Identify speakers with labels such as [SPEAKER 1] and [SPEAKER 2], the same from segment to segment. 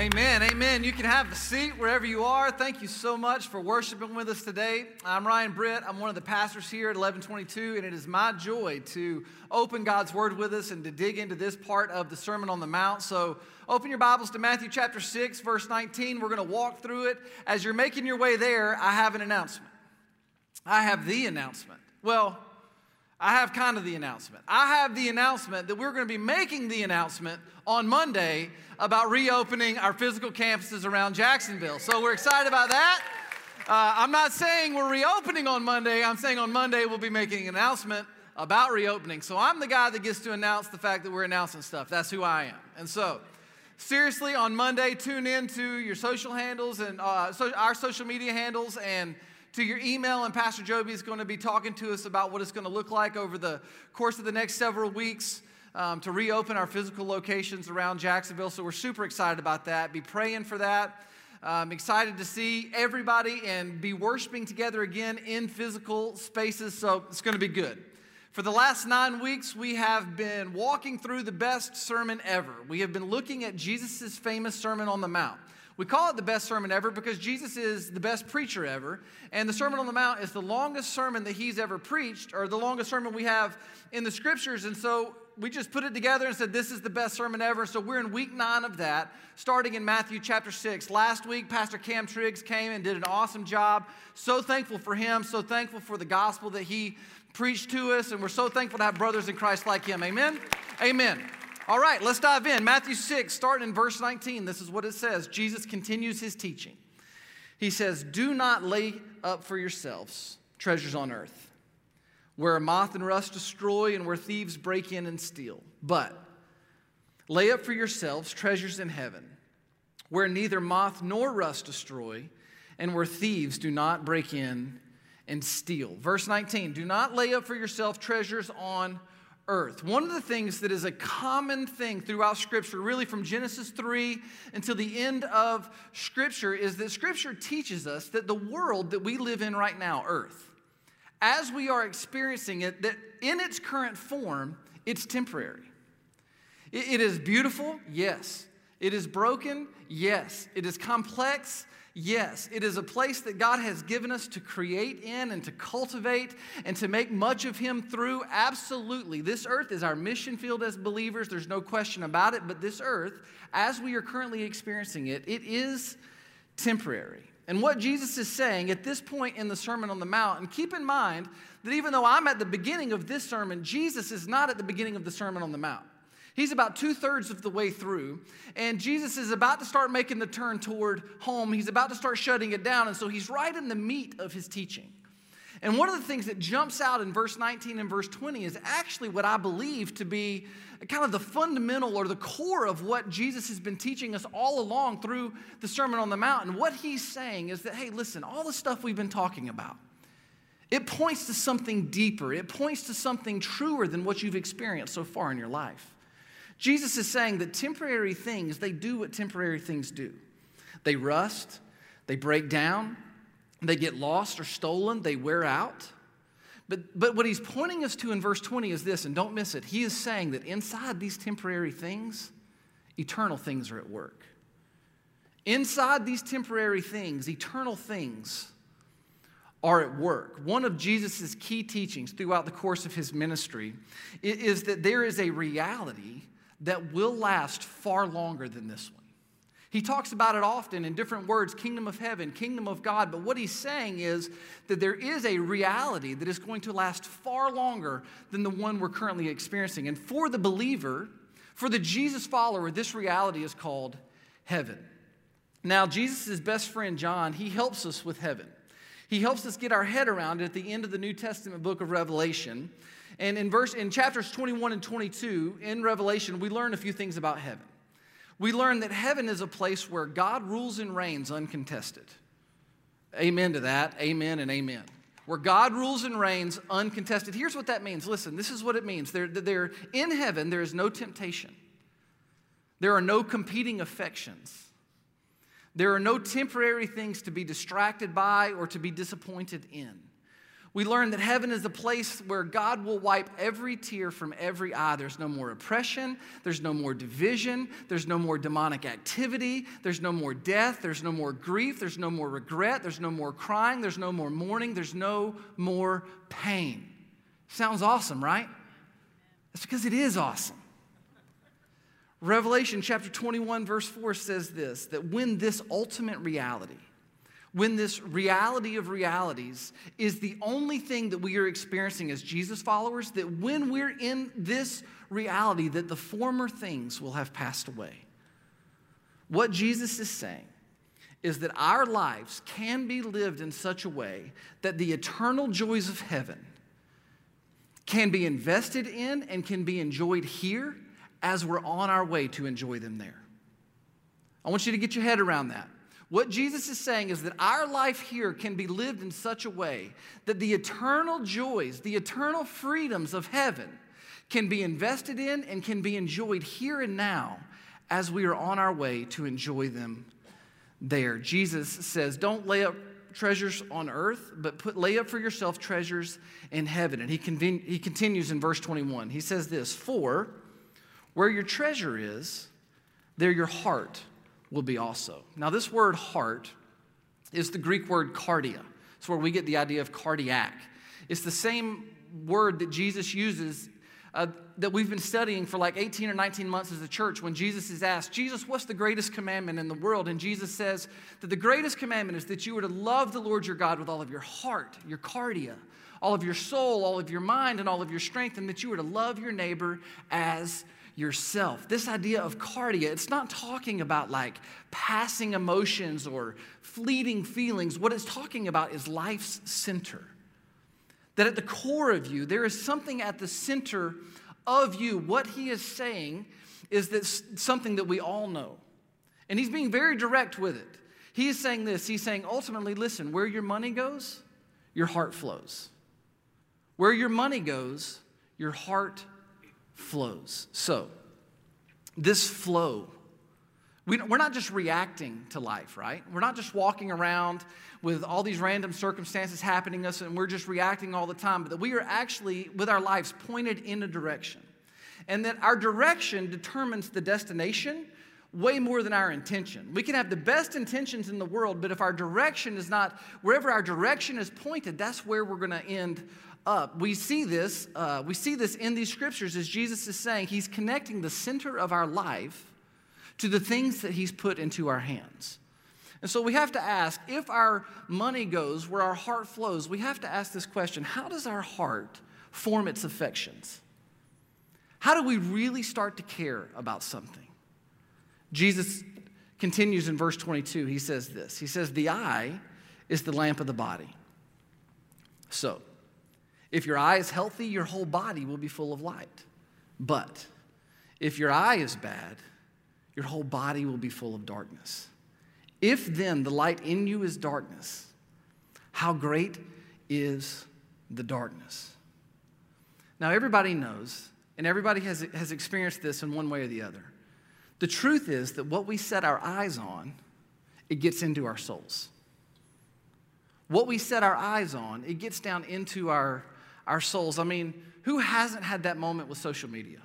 [SPEAKER 1] Amen. Amen. You can have a seat wherever you are. Thank you so much for worshiping with us today. I'm Ryan Britt. I'm one of the pastors here at 1122, and it is my joy to open God's Word with us and to dig into this part of the Sermon on the Mount. So open your Bibles to Matthew chapter 6, verse 19. We're going to walk through it. As you're making your way there, I have an announcement. I have the announcement. Well, I have kind of the announcement. I have the announcement that we're going to be making the announcement on Monday about reopening our physical campuses around Jacksonville. So we're excited about that. Uh, I'm not saying we're reopening on Monday. I'm saying on Monday we'll be making an announcement about reopening. So I'm the guy that gets to announce the fact that we're announcing stuff. That's who I am. And so, seriously, on Monday, tune in to your social handles and uh, so our social media handles and to your email, and Pastor Joby is going to be talking to us about what it's going to look like over the course of the next several weeks um, to reopen our physical locations around Jacksonville. So we're super excited about that. Be praying for that. I'm excited to see everybody and be worshiping together again in physical spaces. So it's going to be good. For the last nine weeks, we have been walking through the best sermon ever. We have been looking at Jesus' famous Sermon on the Mount. We call it the best sermon ever because Jesus is the best preacher ever. And the Sermon on the Mount is the longest sermon that he's ever preached, or the longest sermon we have in the scriptures. And so we just put it together and said, This is the best sermon ever. So we're in week nine of that, starting in Matthew chapter six. Last week, Pastor Cam Triggs came and did an awesome job. So thankful for him, so thankful for the gospel that he preached to us. And we're so thankful to have brothers in Christ like him. Amen? Amen. All right, let's dive in. Matthew 6, starting in verse 19. This is what it says. Jesus continues his teaching. He says, Do not lay up for yourselves treasures on earth, where moth and rust destroy and where thieves break in and steal. But lay up for yourselves treasures in heaven, where neither moth nor rust destroy and where thieves do not break in and steal. Verse 19 Do not lay up for yourself treasures on earth. One of the things that is a common thing throughout Scripture, really from Genesis 3 until the end of Scripture, is that Scripture teaches us that the world that we live in right now, earth, as we are experiencing it, that in its current form, it's temporary. it is beautiful, yes. It is broken, yes. It is complex, Yes, it is a place that God has given us to create in and to cultivate and to make much of Him through. Absolutely. This earth is our mission field as believers. There's no question about it. But this earth, as we are currently experiencing it, it is temporary. And what Jesus is saying at this point in the Sermon on the Mount, and keep in mind that even though I'm at the beginning of this sermon, Jesus is not at the beginning of the Sermon on the Mount. He's about two thirds of the way through, and Jesus is about to start making the turn toward home. He's about to start shutting it down, and so he's right in the meat of his teaching. And one of the things that jumps out in verse 19 and verse 20 is actually what I believe to be kind of the fundamental or the core of what Jesus has been teaching us all along through the Sermon on the Mount. And what he's saying is that, hey, listen, all the stuff we've been talking about, it points to something deeper, it points to something truer than what you've experienced so far in your life. Jesus is saying that temporary things, they do what temporary things do. They rust, they break down, they get lost or stolen, they wear out. But, but what he's pointing us to in verse 20 is this, and don't miss it. He is saying that inside these temporary things, eternal things are at work. Inside these temporary things, eternal things are at work. One of Jesus' key teachings throughout the course of his ministry is that there is a reality that will last far longer than this one. He talks about it often in different words kingdom of heaven, kingdom of God. But what he's saying is that there is a reality that is going to last far longer than the one we're currently experiencing. And for the believer, for the Jesus follower, this reality is called heaven. Now, Jesus' best friend, John, he helps us with heaven. He helps us get our head around it at the end of the New Testament book of Revelation. And in verse in chapters 21 and 22 in Revelation, we learn a few things about heaven. We learn that heaven is a place where God rules and reigns uncontested. Amen to that. Amen and amen. Where God rules and reigns uncontested. Here's what that means. Listen, this is what it means. There, there, in heaven, there is no temptation. There are no competing affections. There are no temporary things to be distracted by or to be disappointed in. We learn that heaven is a place where God will wipe every tear from every eye. There's no more oppression, there's no more division, there's no more demonic activity, there's no more death, there's no more grief, there's no more regret, there's no more crying, there's no more mourning, there's no more pain. Sounds awesome, right? That's because it is awesome. Revelation chapter 21, verse 4 says this that when this ultimate reality, when this reality of realities is the only thing that we are experiencing as Jesus followers, that when we're in this reality, that the former things will have passed away. What Jesus is saying is that our lives can be lived in such a way that the eternal joys of heaven can be invested in and can be enjoyed here as we're on our way to enjoy them there. I want you to get your head around that. What Jesus is saying is that our life here can be lived in such a way that the eternal joys, the eternal freedoms of heaven can be invested in and can be enjoyed here and now as we are on our way to enjoy them there. Jesus says, Don't lay up treasures on earth, but put, lay up for yourself treasures in heaven. And he, conven- he continues in verse 21. He says this For where your treasure is, there your heart will be also. Now, this word heart is the Greek word cardia. It's where we get the idea of cardiac. It's the same word that Jesus uses uh, that we've been studying for like 18 or 19 months as a church when Jesus is asked, Jesus, what's the greatest commandment in the world? And Jesus says that the greatest commandment is that you are to love the Lord your God with all of your heart, your cardia, all of your soul, all of your mind, and all of your strength, and that you are to love your neighbor as yourself. This idea of cardia, it's not talking about like passing emotions or fleeting feelings. What it's talking about is life's center. That at the core of you, there is something at the center of you. What he is saying is that something that we all know. And he's being very direct with it. He is saying this He's saying, ultimately, listen, where your money goes, your heart flows. Where your money goes, your heart flows. So, this flow, we, are not just reacting to life, right? We're not just walking around with all these random circumstances happening to us and we're just reacting all the time, but that we are actually, with our lives, pointed in a direction. And that our direction determines the destination way more than our intention. We can have the best intentions in the world, but if our direction is not, wherever our direction is pointed, that's where we're going to end up. We see this, uh, we see this in these scriptures as Jesus is saying he's connecting the center of our life to the things that he's put into our hands. And so we have to ask if our money goes where our heart flows, we have to ask this question how does our heart form its affections? How do we really start to care about something? Jesus continues in verse 22. He says this He says, The eye is the lamp of the body. So, if your eye is healthy, your whole body will be full of light. But if your eye is bad, your whole body will be full of darkness. If then the light in you is darkness, how great is the darkness? Now, everybody knows, and everybody has, has experienced this in one way or the other. The truth is that what we set our eyes on, it gets into our souls. What we set our eyes on, it gets down into our our souls. I mean, who hasn't had that moment with social media?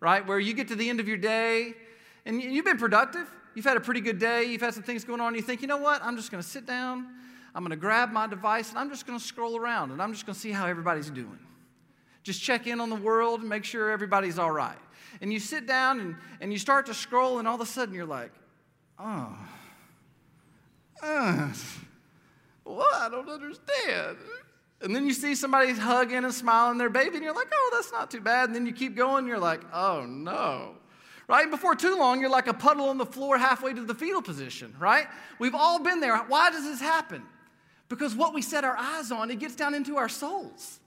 [SPEAKER 1] Right? Where you get to the end of your day and you've been productive. You've had a pretty good day. You've had some things going on. You think, you know what? I'm just going to sit down. I'm going to grab my device and I'm just going to scroll around and I'm just going to see how everybody's doing. Just check in on the world and make sure everybody's all right. And you sit down and, and you start to scroll, and all of a sudden you're like, oh, uh, what? I don't understand. And then you see somebody hugging and smiling their baby, and you're like, oh, that's not too bad. And then you keep going, you're like, oh no. Right? And before too long, you're like a puddle on the floor halfway to the fetal position, right? We've all been there. Why does this happen? Because what we set our eyes on, it gets down into our souls.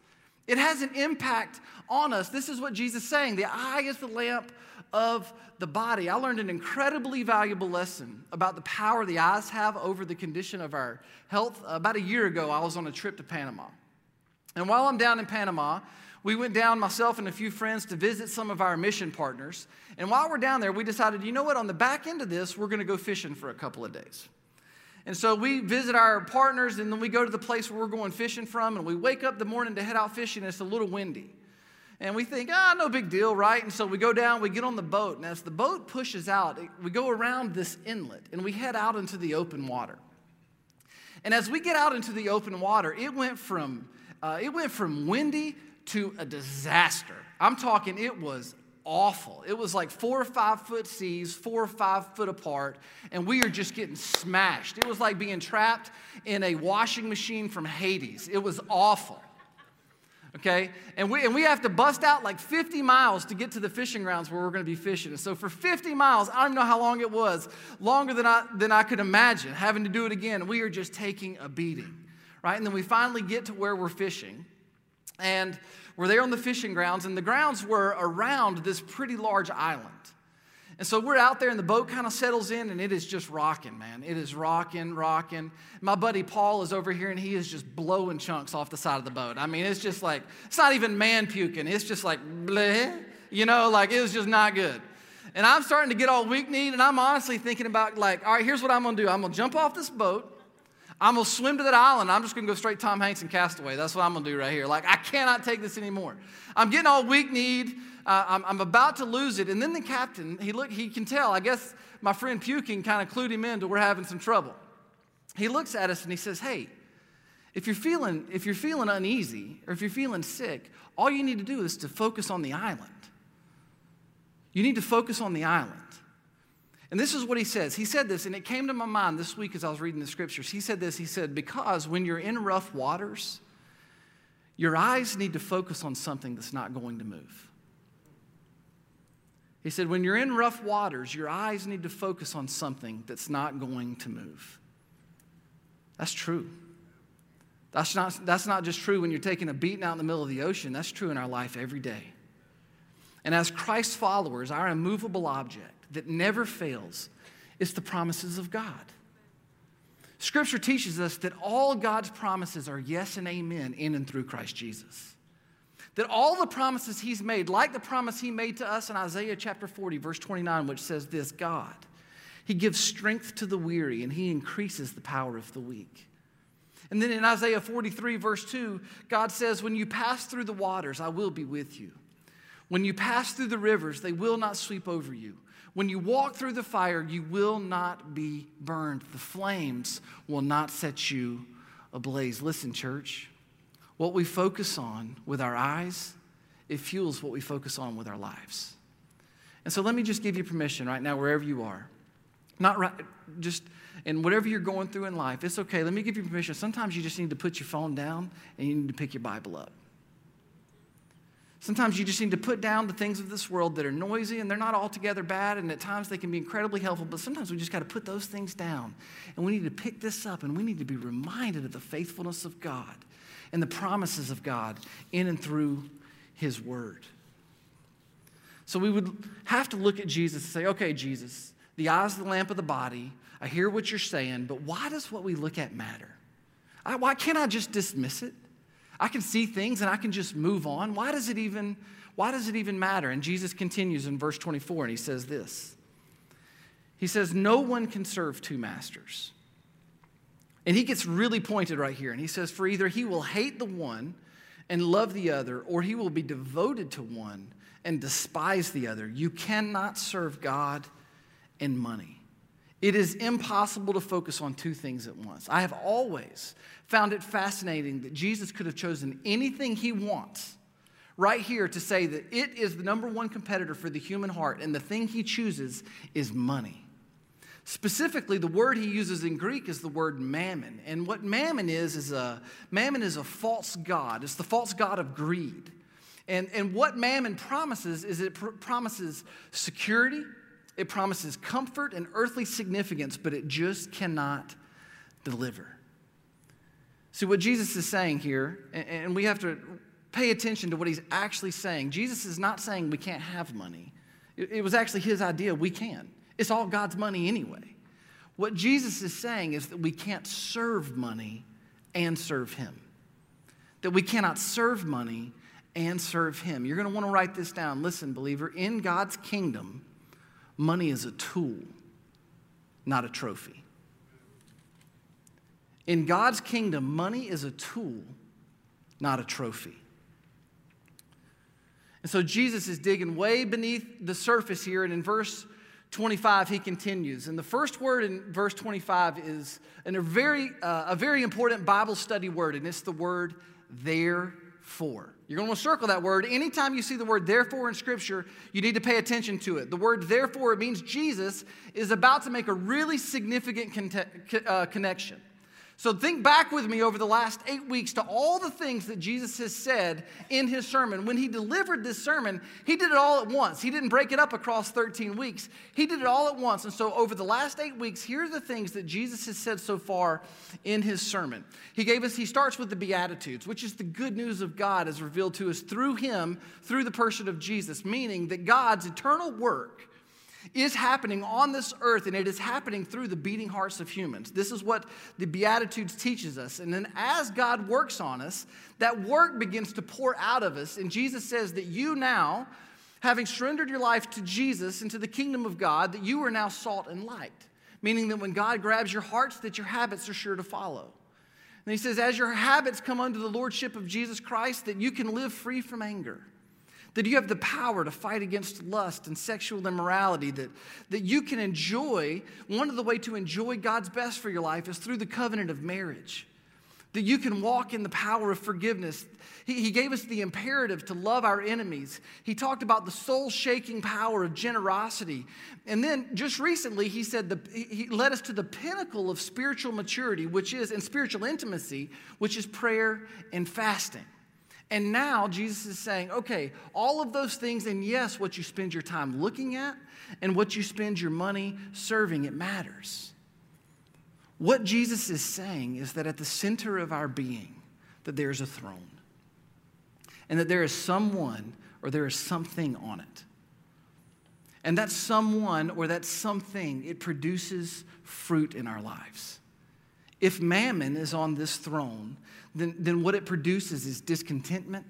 [SPEAKER 1] It has an impact on us. This is what Jesus is saying. The eye is the lamp of the body. I learned an incredibly valuable lesson about the power the eyes have over the condition of our health. About a year ago, I was on a trip to Panama. And while I'm down in Panama, we went down, myself and a few friends, to visit some of our mission partners. And while we're down there, we decided, you know what, on the back end of this, we're going to go fishing for a couple of days. And so we visit our partners, and then we go to the place where we're going fishing from, and we wake up the morning to head out fishing, and it's a little windy. And we think, ah, no big deal, right? And so we go down, we get on the boat, and as the boat pushes out, we go around this inlet, and we head out into the open water. And as we get out into the open water, it went from, uh, it went from windy to a disaster. I'm talking, it was awful. It was like four or five foot seas, four or five foot apart, and we are just getting smashed. It was like being trapped in a washing machine from Hades. It was awful. Okay? And we, and we have to bust out like 50 miles to get to the fishing grounds where we're going to be fishing. And so for 50 miles, I don't know how long it was, longer than I, than I could imagine, having to do it again. We are just taking a beating, right? And then we finally get to where we're fishing. And we're there on the fishing grounds, and the grounds were around this pretty large island. And so we're out there, and the boat kind of settles in, and it is just rocking, man. It is rocking, rocking. My buddy Paul is over here, and he is just blowing chunks off the side of the boat. I mean, it's just like, it's not even man puking. It's just like, bleh, you know, like it was just not good. And I'm starting to get all weak kneed, and I'm honestly thinking about, like, all right, here's what I'm gonna do I'm gonna jump off this boat. I'm gonna swim to that island. I'm just gonna go straight Tom Hanks and Castaway. That's what I'm gonna do right here. Like, I cannot take this anymore. I'm getting all weak kneed. Uh, I'm, I'm, about to lose it. And then the captain, he look, he can tell. I guess my friend puking kind of clued him in to we're having some trouble. He looks at us and he says, Hey, if you're feeling, if you're feeling uneasy or if you're feeling sick, all you need to do is to focus on the island. You need to focus on the island. And this is what he says. He said this, and it came to my mind this week as I was reading the scriptures. He said this He said, Because when you're in rough waters, your eyes need to focus on something that's not going to move. He said, When you're in rough waters, your eyes need to focus on something that's not going to move. That's true. That's not, that's not just true when you're taking a beating out in the middle of the ocean, that's true in our life every day. And as Christ followers, our immovable object that never fails is the promises of God. Scripture teaches us that all God's promises are yes and amen in and through Christ Jesus. That all the promises He's made, like the promise He made to us in Isaiah chapter 40, verse 29, which says this God, He gives strength to the weary and He increases the power of the weak. And then in Isaiah 43, verse 2, God says, When you pass through the waters, I will be with you. When you pass through the rivers, they will not sweep over you. When you walk through the fire, you will not be burned. The flames will not set you ablaze. Listen, church, what we focus on with our eyes, it fuels what we focus on with our lives. And so let me just give you permission right now, wherever you are. Not right, just in whatever you're going through in life, it's okay. Let me give you permission. Sometimes you just need to put your phone down and you need to pick your Bible up. Sometimes you just need to put down the things of this world that are noisy and they're not altogether bad, and at times they can be incredibly helpful, but sometimes we just got to put those things down. And we need to pick this up and we need to be reminded of the faithfulness of God and the promises of God in and through His Word. So we would have to look at Jesus and say, okay, Jesus, the eyes of the lamp of the body, I hear what you're saying, but why does what we look at matter? I, why can't I just dismiss it? I can see things and I can just move on. Why does it even why does it even matter? And Jesus continues in verse 24 and he says this. He says no one can serve two masters. And he gets really pointed right here and he says for either he will hate the one and love the other or he will be devoted to one and despise the other. You cannot serve God and money. It is impossible to focus on two things at once. I have always found it fascinating that Jesus could have chosen anything he wants right here to say that it is the number one competitor for the human heart, and the thing he chooses is money. Specifically, the word he uses in Greek is the word mammon. And what mammon is, is a mammon is a false god. It's the false god of greed. And, and what mammon promises is it pr- promises security, it promises comfort and earthly significance, but it just cannot deliver. See, what Jesus is saying here, and we have to pay attention to what he's actually saying. Jesus is not saying we can't have money, it was actually his idea we can. It's all God's money anyway. What Jesus is saying is that we can't serve money and serve him, that we cannot serve money and serve him. You're going to want to write this down. Listen, believer, in God's kingdom, Money is a tool, not a trophy. In God's kingdom, money is a tool, not a trophy. And so Jesus is digging way beneath the surface here, and in verse 25, he continues. And the first word in verse 25 is a very, uh, a very important Bible study word, and it's the word therefore. You're going to circle that word. Anytime you see the word therefore in Scripture, you need to pay attention to it. The word therefore, means Jesus is about to make a really significant con- uh, connection. So think back with me over the last eight weeks to all the things that Jesus has said in his sermon. When he delivered this sermon, he did it all at once. He didn't break it up across 13 weeks, he did it all at once. And so over the last eight weeks, here are the things that Jesus has said so far in his sermon. He gave us, he starts with the Beatitudes, which is the good news of God as revealed to us through him, through the person of Jesus, meaning that God's eternal work is happening on this earth and it is happening through the beating hearts of humans. This is what the Beatitudes teaches us. And then as God works on us, that work begins to pour out of us. And Jesus says that you now, having surrendered your life to Jesus and to the kingdom of God, that you are now salt and light. Meaning that when God grabs your hearts, that your habits are sure to follow. And he says, as your habits come under the lordship of Jesus Christ, that you can live free from anger that you have the power to fight against lust and sexual immorality, that, that you can enjoy, one of the way to enjoy God's best for your life is through the covenant of marriage. That you can walk in the power of forgiveness. He, he gave us the imperative to love our enemies. He talked about the soul shaking power of generosity. And then just recently, he said the, he led us to the pinnacle of spiritual maturity, which is, and spiritual intimacy, which is prayer and fasting. And now Jesus is saying, okay, all of those things, and yes, what you spend your time looking at and what you spend your money serving, it matters. What Jesus is saying is that at the center of our being, that there is a throne. And that there is someone or there is something on it. And that someone or that something, it produces fruit in our lives. If mammon is on this throne, then, then what it produces is discontentment,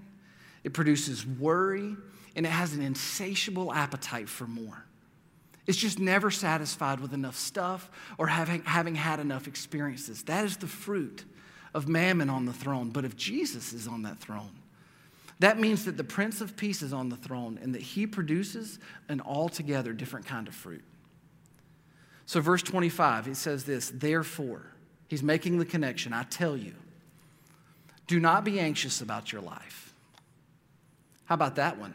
[SPEAKER 1] it produces worry, and it has an insatiable appetite for more. It's just never satisfied with enough stuff or having, having had enough experiences. That is the fruit of mammon on the throne. But if Jesus is on that throne, that means that the Prince of Peace is on the throne and that he produces an altogether different kind of fruit. So, verse 25, he says this Therefore, he's making the connection. I tell you, do not be anxious about your life. How about that one?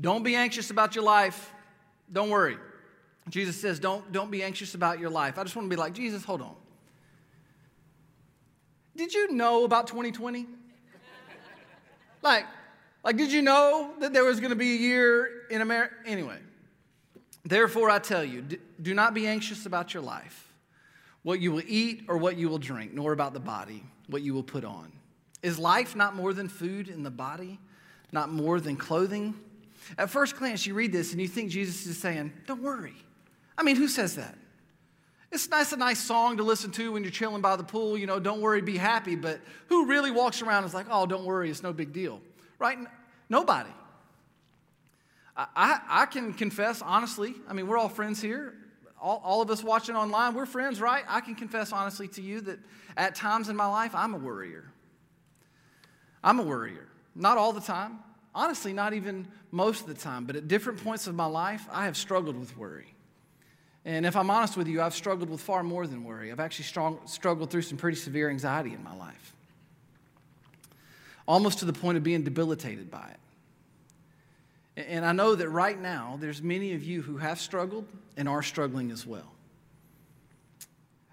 [SPEAKER 1] Don't be anxious about your life. Don't worry. Jesus says, don't, don't be anxious about your life. I just want to be like, Jesus, hold on. Did you know about 2020? like, like, did you know that there was going to be a year in America? Anyway, therefore I tell you, do not be anxious about your life what you will eat or what you will drink, nor about the body, what you will put on. Is life not more than food in the body, not more than clothing? At first glance, you read this and you think Jesus is saying, Don't worry. I mean, who says that? It's nice, a nice song to listen to when you're chilling by the pool, you know, don't worry, be happy. But who really walks around and is like, oh, don't worry, it's no big deal, right? Nobody. I, I, can confess honestly, I mean, we're all friends here all, all of us watching online, we're friends, right? I can confess honestly to you that at times in my life, I'm a worrier. I'm a worrier. Not all the time. Honestly, not even most of the time, but at different points of my life, I have struggled with worry. And if I'm honest with you, I've struggled with far more than worry. I've actually strong, struggled through some pretty severe anxiety in my life, almost to the point of being debilitated by it. And I know that right now, there's many of you who have struggled and are struggling as well.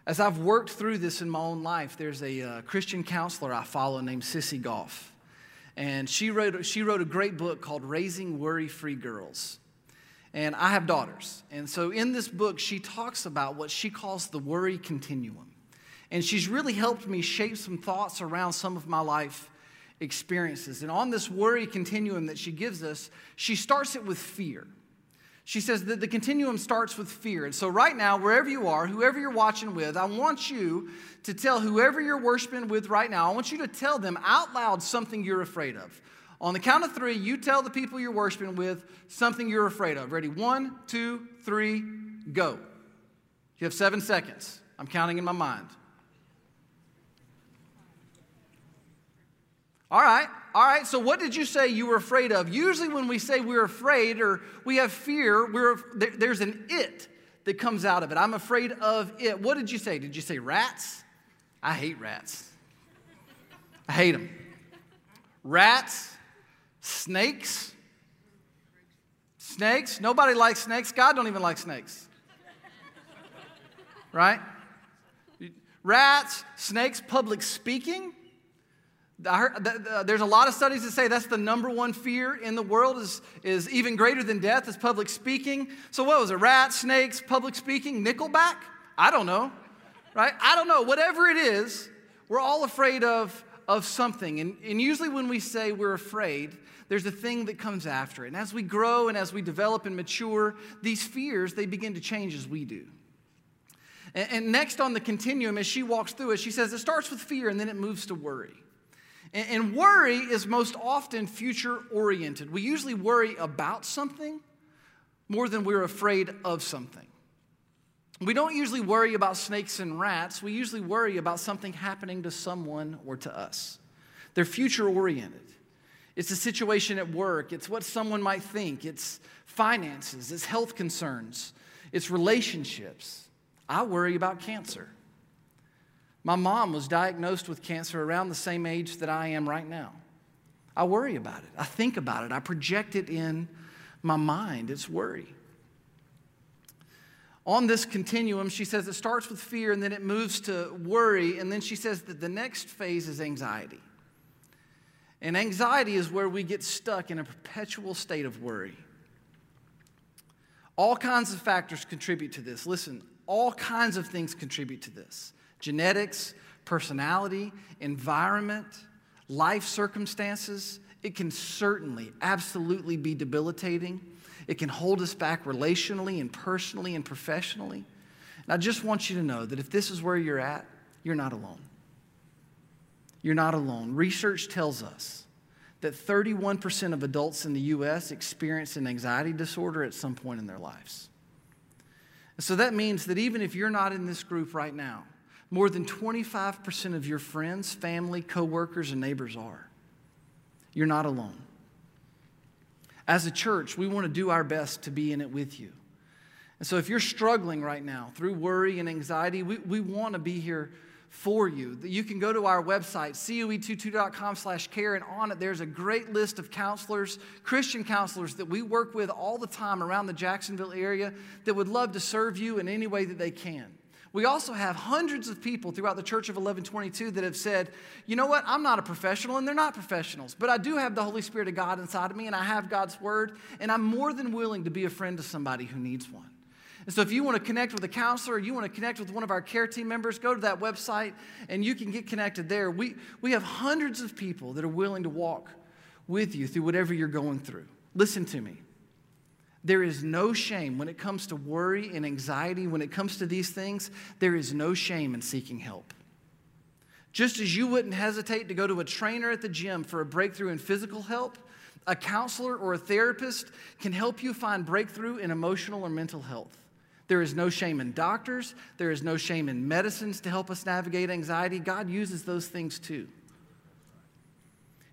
[SPEAKER 1] As I've worked through this in my own life, there's a uh, Christian counselor I follow named Sissy Goff. And she wrote, she wrote a great book called Raising Worry Free Girls. And I have daughters. And so in this book, she talks about what she calls the worry continuum. And she's really helped me shape some thoughts around some of my life experiences. And on this worry continuum that she gives us, she starts it with fear. She says that the continuum starts with fear. And so, right now, wherever you are, whoever you're watching with, I want you to tell whoever you're worshiping with right now, I want you to tell them out loud something you're afraid of. On the count of three, you tell the people you're worshiping with something you're afraid of. Ready? One, two, three, go. You have seven seconds. I'm counting in my mind. All right, all right. So, what did you say you were afraid of? Usually, when we say we're afraid or we have fear, we're, there's an it that comes out of it. I'm afraid of it. What did you say? Did you say rats? I hate rats. I hate them. Rats, snakes, snakes. Nobody likes snakes. God don't even like snakes. Right? Rats, snakes, public speaking. There's a lot of studies that say that's the number one fear in the world is, is even greater than death is public speaking. So what was it? Rats, snakes, public speaking, Nickelback? I don't know, right? I don't know. Whatever it is, we're all afraid of, of something. And, and usually when we say we're afraid, there's a thing that comes after it. And as we grow and as we develop and mature, these fears, they begin to change as we do. And, and next on the continuum, as she walks through it, she says it starts with fear and then it moves to worry. And worry is most often future oriented. We usually worry about something more than we're afraid of something. We don't usually worry about snakes and rats. We usually worry about something happening to someone or to us. They're future oriented. It's a situation at work, it's what someone might think, it's finances, it's health concerns, it's relationships. I worry about cancer. My mom was diagnosed with cancer around the same age that I am right now. I worry about it. I think about it. I project it in my mind. It's worry. On this continuum, she says it starts with fear and then it moves to worry, and then she says that the next phase is anxiety. And anxiety is where we get stuck in a perpetual state of worry. All kinds of factors contribute to this. Listen, all kinds of things contribute to this genetics, personality, environment, life circumstances. It can certainly, absolutely be debilitating. It can hold us back relationally and personally and professionally. And I just want you to know that if this is where you're at, you're not alone. You're not alone. Research tells us that 31% of adults in the U.S. experience an anxiety disorder at some point in their lives. So that means that even if you're not in this group right now, more than 25% of your friends, family, coworkers, and neighbors are. You're not alone. As a church, we want to do our best to be in it with you. And so if you're struggling right now through worry and anxiety, we, we want to be here for you. You can go to our website, coe22.com slash care, and on it there's a great list of counselors, Christian counselors that we work with all the time around the Jacksonville area that would love to serve you in any way that they can. We also have hundreds of people throughout the Church of 1122 that have said, you know what, I'm not a professional, and they're not professionals, but I do have the Holy Spirit of God inside of me, and I have God's Word, and I'm more than willing to be a friend to somebody who needs one. And so, if you want to connect with a counselor, or you want to connect with one of our care team members, go to that website and you can get connected there. We, we have hundreds of people that are willing to walk with you through whatever you're going through. Listen to me. There is no shame when it comes to worry and anxiety, when it comes to these things, there is no shame in seeking help. Just as you wouldn't hesitate to go to a trainer at the gym for a breakthrough in physical help, a counselor or a therapist can help you find breakthrough in emotional or mental health. There is no shame in doctors, there is no shame in medicines to help us navigate anxiety. God uses those things too.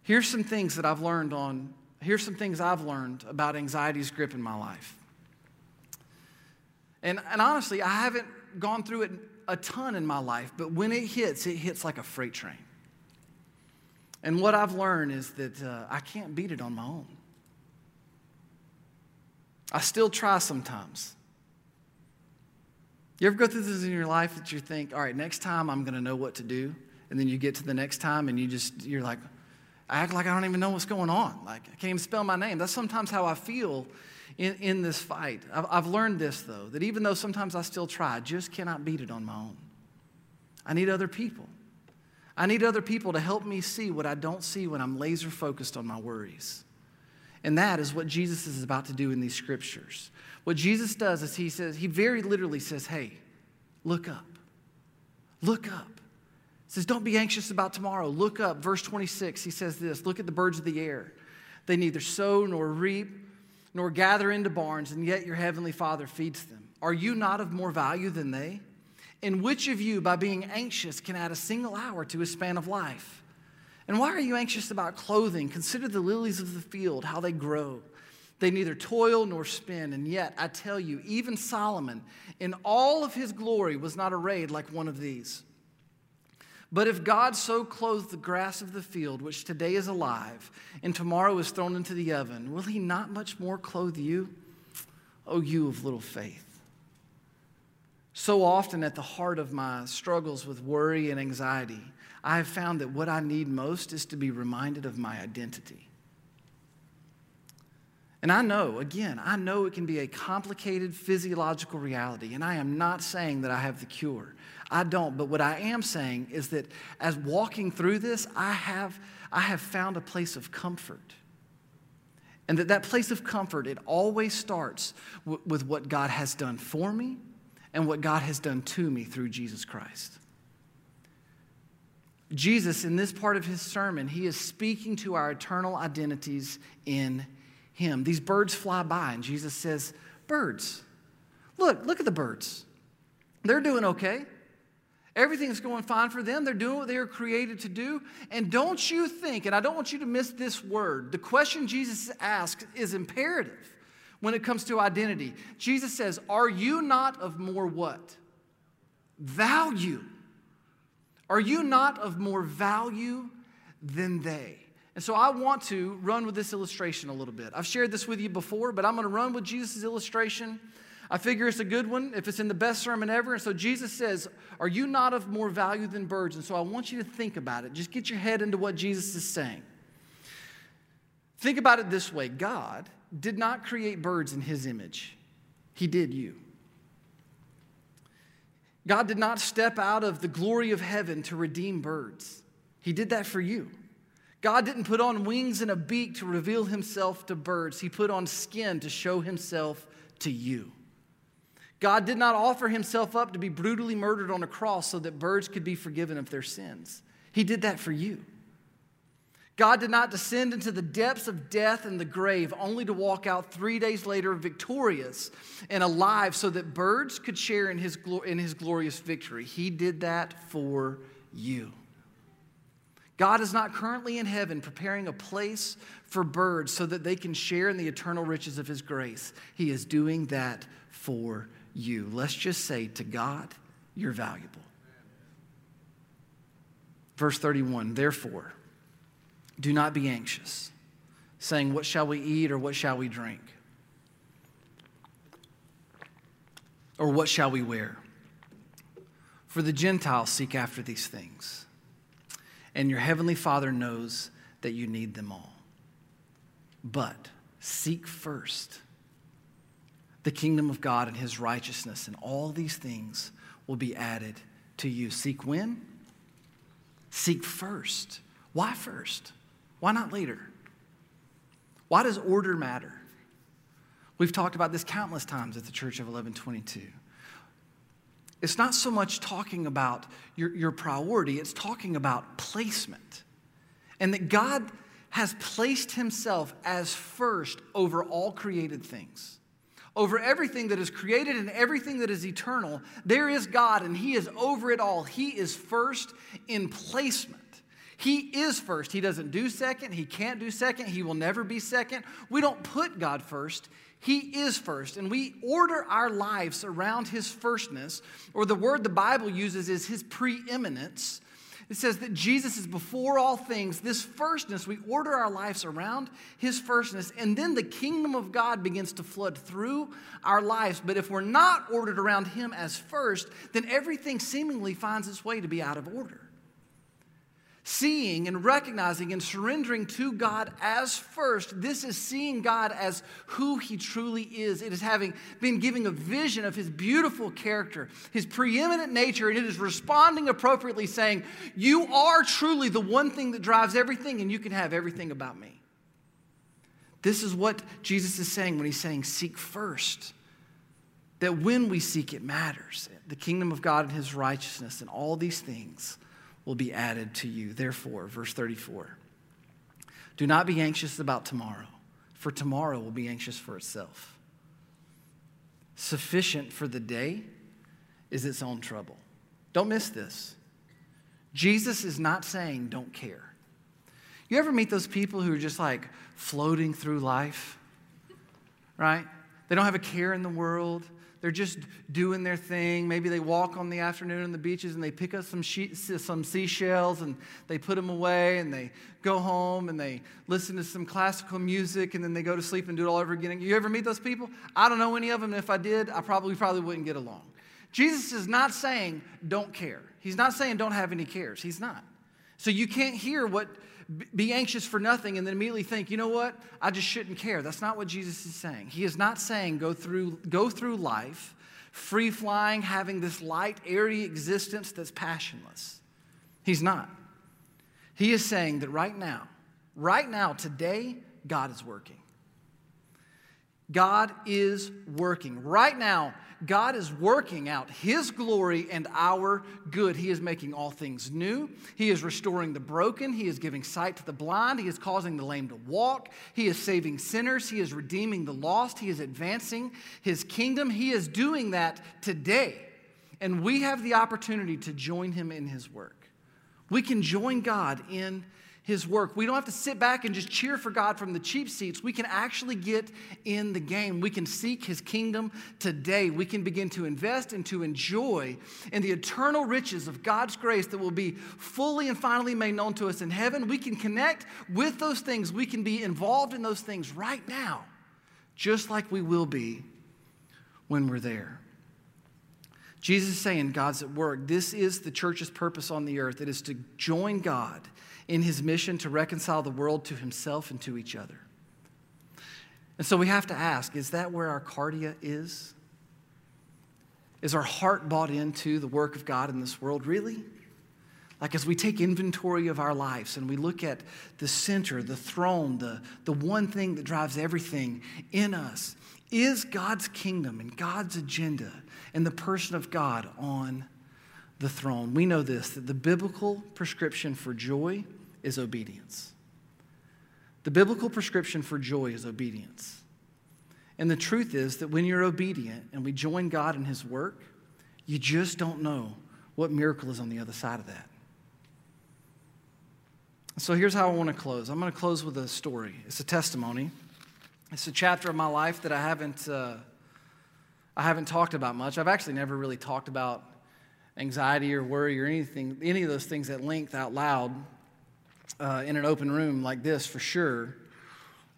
[SPEAKER 1] Here's some things that I've learned on here's some things I've learned about anxiety's grip in my life. And, and honestly, I haven't gone through it a ton in my life, but when it hits, it hits like a freight train. And what I've learned is that uh, I can't beat it on my own. I still try sometimes. You ever go through this in your life that you think, all right, next time I'm going to know what to do? And then you get to the next time and you just, you're like, I act like I don't even know what's going on. Like, I can't even spell my name. That's sometimes how I feel in, in this fight. I've, I've learned this, though, that even though sometimes I still try, I just cannot beat it on my own. I need other people. I need other people to help me see what I don't see when I'm laser focused on my worries. And that is what Jesus is about to do in these scriptures. What Jesus does is he says, he very literally says, Hey, look up. Look up says, Don't be anxious about tomorrow. Look up. Verse 26, he says this Look at the birds of the air. They neither sow nor reap nor gather into barns, and yet your heavenly Father feeds them. Are you not of more value than they? And which of you, by being anxious, can add a single hour to his span of life? And why are you anxious about clothing? Consider the lilies of the field, how they grow. They neither toil nor spin. And yet, I tell you, even Solomon, in all of his glory, was not arrayed like one of these. But if God so clothed the grass of the field, which today is alive and tomorrow is thrown into the oven, will he not much more clothe you? O oh, you of little faith. So often, at the heart of my struggles with worry and anxiety, I have found that what I need most is to be reminded of my identity. And I know, again, I know it can be a complicated physiological reality, and I am not saying that I have the cure. I don't, but what I am saying is that as walking through this, I have, I have found a place of comfort. And that that place of comfort, it always starts w- with what God has done for me and what God has done to me through Jesus Christ. Jesus, in this part of his sermon, he is speaking to our eternal identities in him. These birds fly by, and Jesus says, Birds, look, look at the birds. They're doing okay. Everything's going fine for them. They're doing what they were created to do. And don't you think, and I don't want you to miss this word, the question Jesus asks is imperative when it comes to identity. Jesus says, Are you not of more what? Value. Are you not of more value than they? And so I want to run with this illustration a little bit. I've shared this with you before, but I'm going to run with Jesus' illustration. I figure it's a good one if it's in the best sermon ever. And so Jesus says, Are you not of more value than birds? And so I want you to think about it. Just get your head into what Jesus is saying. Think about it this way God did not create birds in his image, he did you. God did not step out of the glory of heaven to redeem birds, he did that for you. God didn't put on wings and a beak to reveal himself to birds. He put on skin to show himself to you. God did not offer himself up to be brutally murdered on a cross so that birds could be forgiven of their sins. He did that for you. God did not descend into the depths of death and the grave only to walk out three days later victorious and alive so that birds could share in his, in his glorious victory. He did that for you. God is not currently in heaven preparing a place for birds so that they can share in the eternal riches of his grace. He is doing that for you. Let's just say to God, you're valuable. Verse 31 Therefore, do not be anxious, saying, What shall we eat or what shall we drink? Or what shall we wear? For the Gentiles seek after these things, and your heavenly Father knows that you need them all. But seek first the kingdom of God and his righteousness, and all these things will be added to you. Seek when? Seek first. Why first? Why not later? Why does order matter? We've talked about this countless times at the Church of 1122. It's not so much talking about your, your priority, it's talking about placement. And that God has placed himself as first over all created things. Over everything that is created and everything that is eternal, there is God and He is over it all. He is first in placement. He is first. He doesn't do second. He can't do second. He will never be second. We don't put God first. He is first. And we order our lives around His firstness, or the word the Bible uses is His preeminence. It says that Jesus is before all things. This firstness, we order our lives around His firstness, and then the kingdom of God begins to flood through our lives. But if we're not ordered around Him as first, then everything seemingly finds its way to be out of order seeing and recognizing and surrendering to God as first. This is seeing God as who He truly is. It is having been giving a vision of His beautiful character, His preeminent nature, and it is responding appropriately, saying, You are truly the one thing that drives everything, and you can have everything about me. This is what Jesus is saying when He's saying, Seek first. That when we seek, it matters. The kingdom of God and His righteousness and all these things will be added to you. Therefore, verse 34 do not be anxious about tomorrow, for tomorrow will be anxious for itself. sufficient for the day is its own trouble. Don't miss this. Jesus is not saying don't care. You ever meet those people who are just like floating through life? Right? They don't have a care in the world. They're just doing their thing. Maybe they walk on the afternoon on the beaches and they pick up some, she- some seashells and they put them away and they go home and they listen to some classical music and then they go to sleep and do it all over again. You ever meet those people? I don't know any of them. If I did, I probably probably wouldn't get along. Jesus is not saying don't care. He's not saying don't have any cares. He's not. So you can't hear what be anxious for nothing and then immediately think, you know what? I just shouldn't care. That's not what Jesus is saying. He is not saying go through, go through life free flying, having this light, airy existence that's passionless. He's not. He is saying that right now, right now, today, God is working. God is working. Right now, God is working out His glory and our good. He is making all things new. He is restoring the broken. He is giving sight to the blind. He is causing the lame to walk. He is saving sinners. He is redeeming the lost. He is advancing His kingdom. He is doing that today. And we have the opportunity to join Him in His work. We can join God in his work. We don't have to sit back and just cheer for God from the cheap seats. We can actually get in the game. We can seek his kingdom today. We can begin to invest and to enjoy in the eternal riches of God's grace that will be fully and finally made known to us in heaven. We can connect with those things. We can be involved in those things right now, just like we will be when we're there. Jesus is saying God's at work. This is the church's purpose on the earth. It is to join God in his mission to reconcile the world to himself and to each other. And so we have to ask is that where our kardia is? Is our heart bought into the work of God in this world? Really? Like as we take inventory of our lives and we look at the center, the throne, the, the one thing that drives everything in us, is God's kingdom and God's agenda and the person of God on the throne? We know this that the biblical prescription for joy is obedience. The biblical prescription for joy is obedience. And the truth is that when you're obedient and we join God in His work, you just don't know what miracle is on the other side of that. So here's how I want to close. I'm going to close with a story. It's a testimony. It's a chapter of my life that I haven't, uh, I haven't talked about much. I've actually never really talked about anxiety or worry or anything, any of those things at length out loud uh, in an open room like this for sure.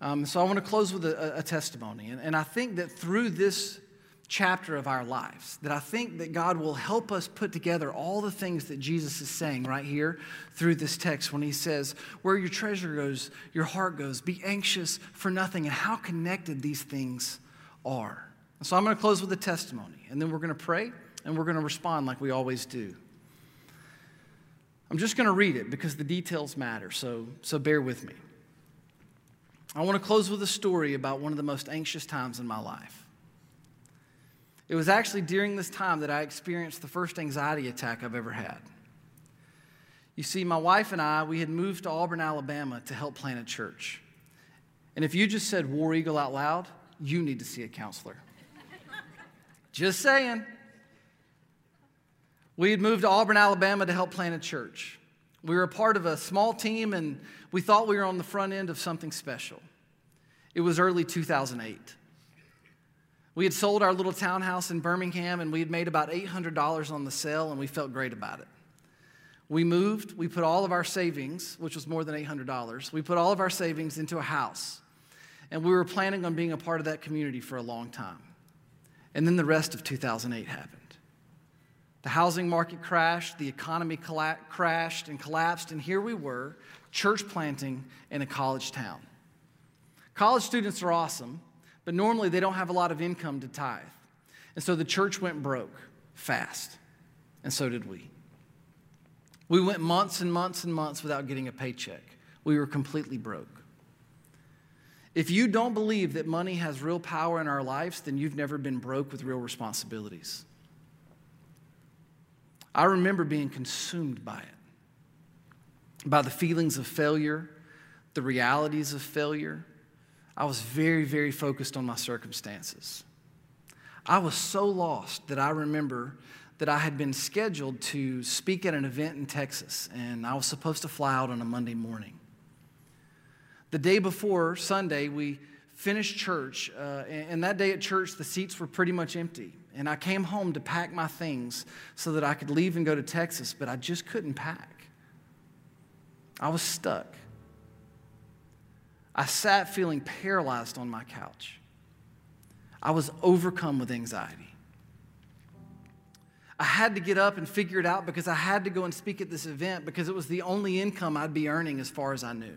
[SPEAKER 1] Um, so I want to close with a, a testimony. And, and I think that through this chapter of our lives, that I think that God will help us put together all the things that Jesus is saying right here through this text when he says, Where your treasure goes, your heart goes. Be anxious for nothing, and how connected these things are. So I'm going to close with a testimony, and then we're going to pray and we're going to respond like we always do. I'm just going to read it because the details matter, so, so bear with me. I want to close with a story about one of the most anxious times in my life. It was actually during this time that I experienced the first anxiety attack I've ever had. You see, my wife and I, we had moved to Auburn, Alabama to help plant a church. And if you just said War Eagle out loud, you need to see a counselor. just saying. We had moved to Auburn, Alabama to help plant a church. We were a part of a small team and we thought we were on the front end of something special. It was early 2008. We had sold our little townhouse in Birmingham and we had made about $800 on the sale and we felt great about it. We moved, we put all of our savings, which was more than $800, we put all of our savings into a house. And we were planning on being a part of that community for a long time. And then the rest of 2008 happened. The housing market crashed, the economy colla- crashed and collapsed, and here we were, church planting in a college town. College students are awesome, but normally they don't have a lot of income to tithe. And so the church went broke fast, and so did we. We went months and months and months without getting a paycheck. We were completely broke. If you don't believe that money has real power in our lives, then you've never been broke with real responsibilities. I remember being consumed by it, by the feelings of failure, the realities of failure. I was very, very focused on my circumstances. I was so lost that I remember that I had been scheduled to speak at an event in Texas, and I was supposed to fly out on a Monday morning. The day before Sunday, we finished church, uh, and that day at church, the seats were pretty much empty. And I came home to pack my things so that I could leave and go to Texas, but I just couldn't pack. I was stuck. I sat feeling paralyzed on my couch. I was overcome with anxiety. I had to get up and figure it out because I had to go and speak at this event because it was the only income I'd be earning as far as I knew.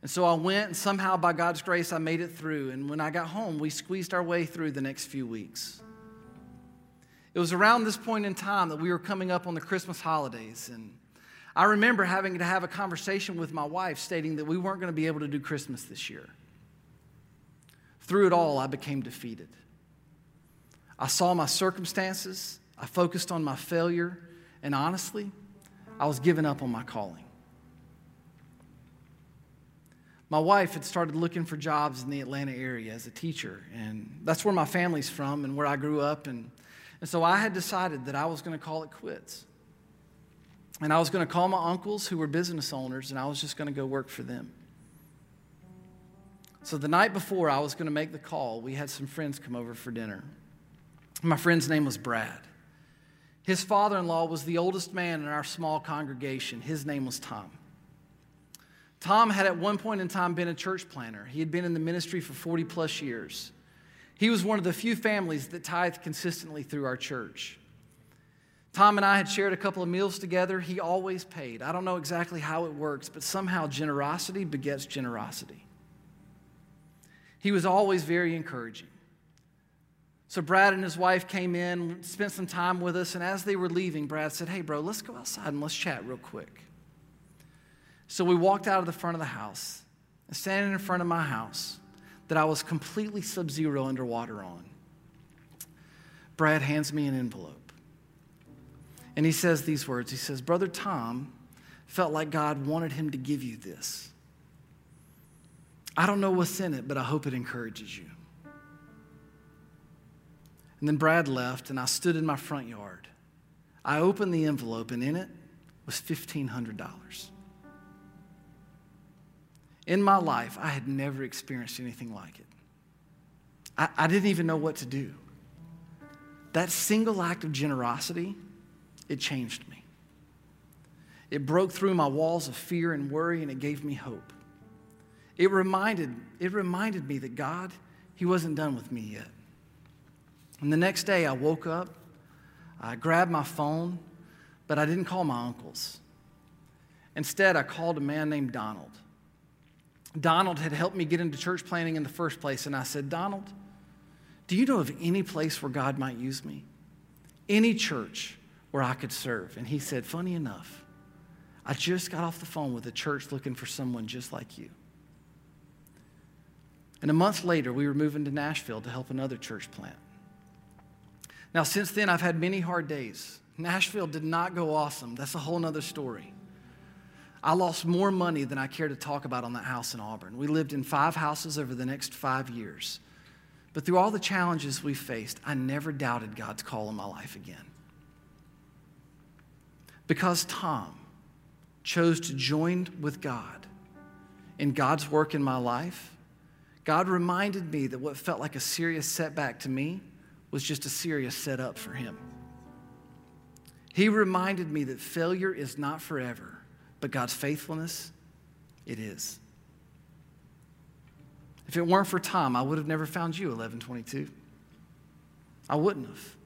[SPEAKER 1] And so I went, and somehow by God's grace, I made it through. And when I got home, we squeezed our way through the next few weeks. It was around this point in time that we were coming up on the Christmas holidays. And I remember having to have a conversation with my wife stating that we weren't going to be able to do Christmas this year. Through it all, I became defeated. I saw my circumstances, I focused on my failure, and honestly, I was giving up on my calling. My wife had started looking for jobs in the Atlanta area as a teacher, and that's where my family's from and where I grew up. And, and so I had decided that I was going to call it quits. And I was going to call my uncles who were business owners, and I was just going to go work for them. So the night before I was going to make the call, we had some friends come over for dinner. My friend's name was Brad. His father in law was the oldest man in our small congregation. His name was Tom. Tom had at one point in time been a church planter. He had been in the ministry for 40 plus years. He was one of the few families that tithed consistently through our church. Tom and I had shared a couple of meals together. He always paid. I don't know exactly how it works, but somehow generosity begets generosity. He was always very encouraging. So Brad and his wife came in, spent some time with us, and as they were leaving, Brad said, Hey, bro, let's go outside and let's chat real quick. So we walked out of the front of the house, standing in front of my house that I was completely sub zero underwater on, Brad hands me an envelope. And he says these words He says, Brother Tom felt like God wanted him to give you this. I don't know what's in it, but I hope it encourages you. And then Brad left, and I stood in my front yard. I opened the envelope, and in it was $1,500. In my life, I had never experienced anything like it. I, I didn't even know what to do. That single act of generosity, it changed me. It broke through my walls of fear and worry, and it gave me hope. It reminded, it reminded me that God, He wasn't done with me yet. And the next day, I woke up, I grabbed my phone, but I didn't call my uncles. Instead, I called a man named Donald. Donald had helped me get into church planting in the first place. And I said, Donald, do you know of any place where God might use me? Any church where I could serve? And he said, Funny enough, I just got off the phone with a church looking for someone just like you. And a month later, we were moving to Nashville to help another church plant. Now, since then, I've had many hard days. Nashville did not go awesome. That's a whole other story. I lost more money than I care to talk about on that house in Auburn. We lived in five houses over the next five years. But through all the challenges we faced, I never doubted God's call in my life again. Because Tom chose to join with God in God's work in my life, God reminded me that what felt like a serious setback to me was just a serious setup for him. He reminded me that failure is not forever but God's faithfulness, it is. If it weren't for Tom, I would have never found you, 1122. I wouldn't have.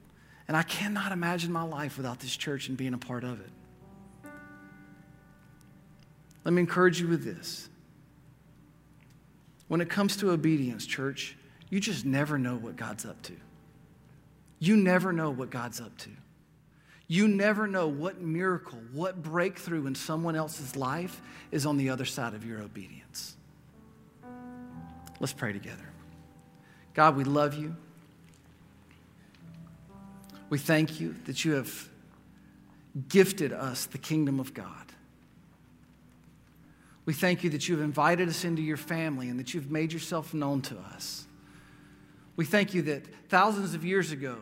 [SPEAKER 1] And I cannot imagine my life without this church and being a part of it. Let me encourage you with this. When it comes to obedience, church, you just never know what God's up to. You never know what God's up to. You never know what miracle, what breakthrough in someone else's life is on the other side of your obedience. Let's pray together. God, we love you. We thank you that you have gifted us the kingdom of God. We thank you that you have invited us into your family and that you've made yourself known to us. We thank you that thousands of years ago,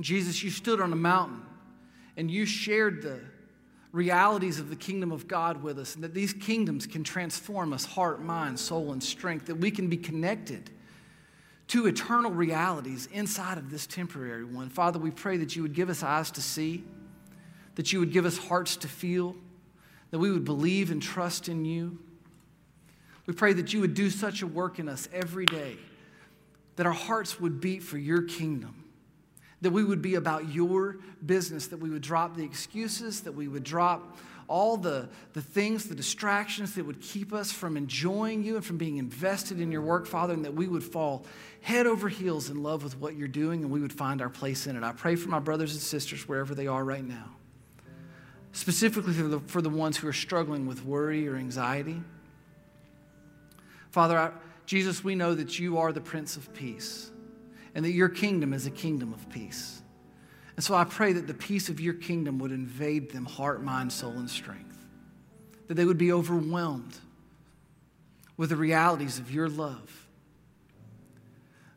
[SPEAKER 1] Jesus, you stood on a mountain and you shared the realities of the kingdom of God with us, and that these kingdoms can transform us heart, mind, soul, and strength, that we can be connected to eternal realities inside of this temporary one. Father, we pray that you would give us eyes to see, that you would give us hearts to feel, that we would believe and trust in you. We pray that you would do such a work in us every day, that our hearts would beat for your kingdom that we would be about your business, that we would drop the excuses, that we would drop all the, the things, the distractions that would keep us from enjoying you and from being invested in your work, Father, and that we would fall head over heels in love with what you're doing and we would find our place in it. I pray for my brothers and sisters wherever they are right now, specifically for the, for the ones who are struggling with worry or anxiety. Father, I, Jesus, we know that you are the Prince of Peace and that your kingdom is a kingdom of peace. And so I pray that the peace of your kingdom would invade them heart, mind, soul, and strength. That they would be overwhelmed with the realities of your love.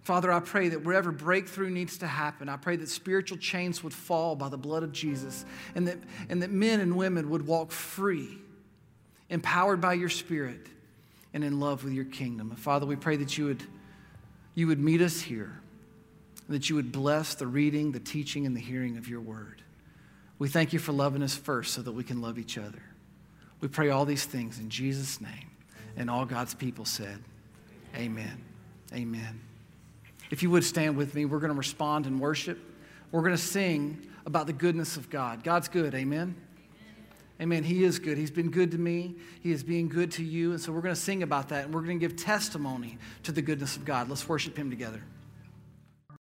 [SPEAKER 1] Father, I pray that wherever breakthrough needs to happen, I pray that spiritual chains would fall by the blood of Jesus and that, and that men and women would walk free, empowered by your Spirit, and in love with your kingdom. And Father, we pray that you would, you would meet us here that you would bless the reading, the teaching, and the hearing of your word. We thank you for loving us first so that we can love each other. We pray all these things in Jesus' name. And all God's people said, Amen. Amen. If you would stand with me, we're going to respond in worship. We're going to sing about the goodness of God. God's good. Amen. Amen. He is good. He's been good to me. He is being good to you. And so we're going to sing about that and we're going to give testimony to the goodness of God. Let's worship Him together.